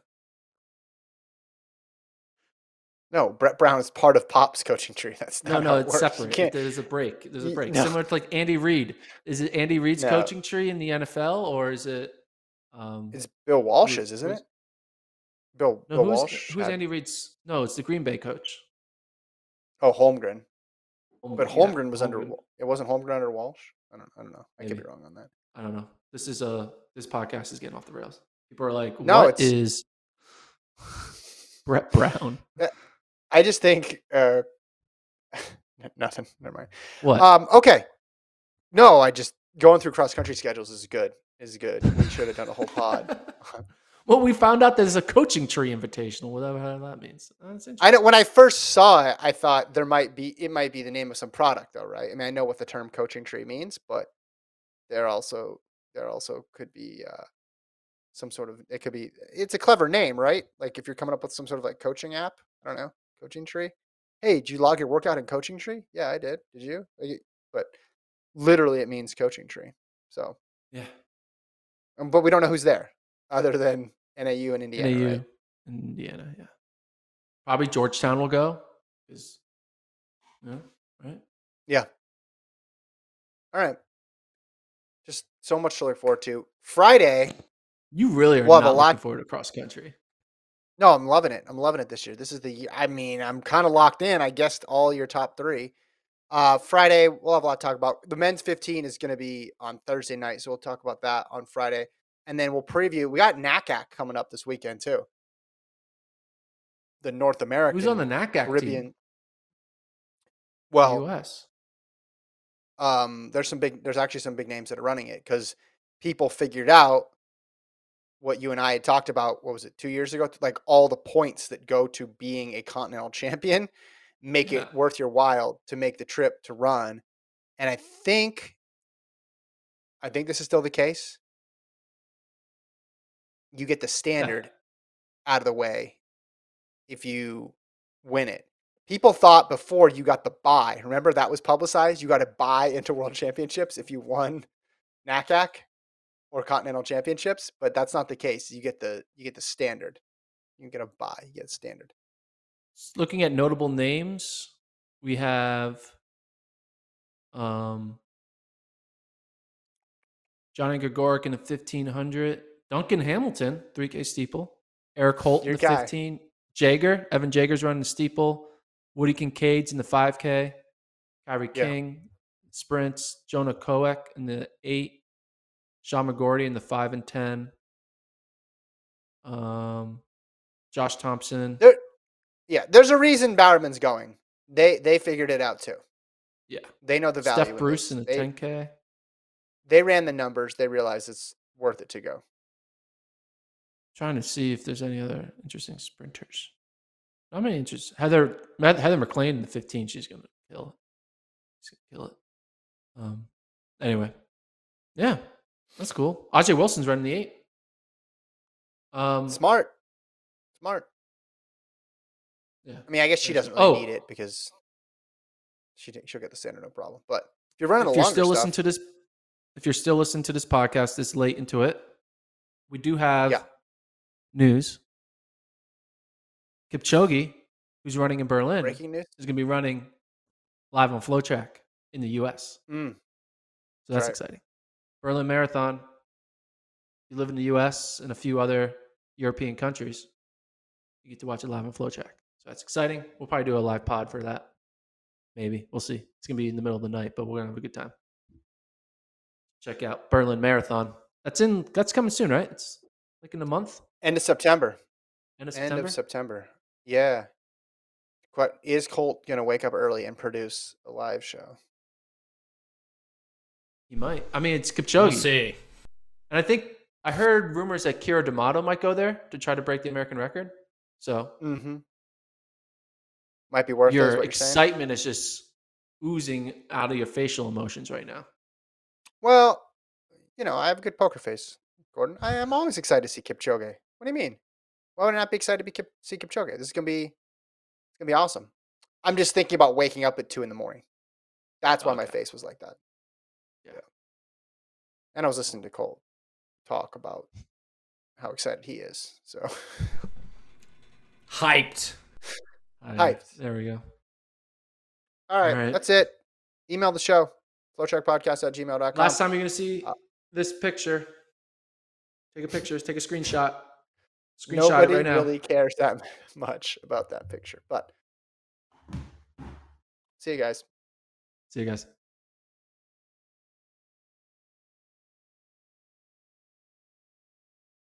No, Brett Brown is part of Pop's coaching tree. *laughs* That's No, no, it it's. Separate. There's a break. There's a break. no. Similar to like Andy Reid. Is it Andy Reid's No. coaching tree in the NFL or is it? Um, It's Bill Walsh's, isn't it? Bill, no, Bill who's, Walsh. who's Andy Reid's? No, it's the Green Bay coach. Oh, Holmgren. But yeah, Holmgren was under. Holmgren. Wa- It wasn't Holmgren under Walsh. I don't. I don't know. I could be wrong on that. I don't know. This is a this podcast is getting off the rails. People are like, No, "What it's- is *laughs* Brett Brown?" I just think. uh *laughs* Nothing. Never mind. What? Um. Okay. No, I just going through cross country schedules is good. Is good. We should have done a whole pod. *laughs* well, we found out there's a coaching tree invitational, whatever that means. That's interesting. I know when I first saw it, I thought there might be it might be the name of some product though, right? I mean, I know what the term coaching tree means, but there also there also could be uh, some sort of it could be it's a clever name, right? Like if you're coming up with some sort of like coaching app, I don't know, coaching tree. Hey, did you log your workout in coaching tree? Yeah, I did. Did you? But literally, it means coaching tree. So, yeah. um, but we don't know who's there other than NAU and Indiana. NAU, right? Indiana, yeah. Probably Georgetown will go. 'cause- yeah, right. Yeah. All right. Just so much to look forward to. Friday. You really are We'll not a lot- looking forward to cross country. No, I'm loving it. I'm loving it this year. This is the. I mean, I'm kind of locked in. I guessed all your top three. Uh, Friday, we'll have a lot to talk about. The men's 15 is going to be on Thursday night, so we'll talk about that on Friday. And then we'll preview. We got NACAC coming up this weekend, too. The North American Who's on the NACAC Caribbean. team? Well, U.S. um, there's some big there's actually some big names that are running it because people figured out what you and I had talked about. What was it two years ago? Like all the points that go to being a continental champion *laughs* make Yeah. it worth your while to make the trip to run. And I think, I think this is still the case. You get the *laughs* standard out of the way if you win it. People thought before you got the buy. Remember that was publicized. You got to buy into World *laughs* Championships if you won NACAC or Continental Championships, but that's not the case. You get the you get the standard. You get a buy. You get standard. Looking at notable names, we have um, Johnny Gregorek in the 1500, Duncan Hamilton, 3K steeple, Eric Holt Your in the guy. 15, Jager, Evan Jager's running the steeple, Woody Kincaid's in the 5K, Kyree Yeah. King, sprints, Jonah Koech in the 8, Sean McGorty in the 5 and 10, um, Josh Thompson. There, yeah, there's a reason Bowerman's going. They they figured it out too. Yeah. They know the value. Steph Bruce in the they, 10K. they ran the numbers. They realized it's worth it to go. Trying to see if there's any other interesting sprinters. Not many interesting. Heather Heather McLean in the 15. She's gonna kill it. She's gonna kill it. Um. Anyway, yeah, that's cool. Ajeé Wilson's running the eight. Um. Smart, smart. Yeah. I mean, I guess she doesn't really oh. need it because she she'll get the standard no problem. But if you're running If the you're still stuff, listening to this, if you're still listening to this podcast this late into it, we do have Yeah. News. Kipchoge, who's running in Berlin, breaking news. is going to be running live on FloTrack in the U.S. Mm, So that's Right. exciting. Berlin Marathon. You live in the U.S. and a few other European countries. You get to watch it live on FloTrack. So that's exciting. We'll probably do a live pod for that. Maybe we'll see. It's gonna be in the middle of the night, but we're gonna have a good time. Check out Berlin Marathon. That's in. That's coming soon, right? It's like in a month. End of September. End of End September. of September. Yeah. Quite, is Colt gonna wake up early and produce a live show? He might. I mean, it's We'll Kipchoge, see. and I think I heard rumors that Keira D'Amato might go there to try to break the American record. So Mm-hmm. Might be worth it. is your what you're excitement is just oozing out of your facial emotions right now. Well, you know, I have a good poker face, Gordon. I am always excited to see Kipchoge. What do you mean? Why would I not be excited to be Kip, see Kipchoge? This is gonna be, it's gonna be awesome. I'm just thinking about waking up at two in the morning. That's why my face was like that. Yeah. And I was listening to Cole talk about how excited he is. So Hyped. *laughs* Hyped. There we go. All right, All right. that's it. Email the show, flotrackpodcast at gmail.com. Last time you're gonna see Uh, this picture. Take a picture. Take a screenshot. Screenshot Nobody right now. really cares that *laughs* much about that picture. But see you guys. See you guys.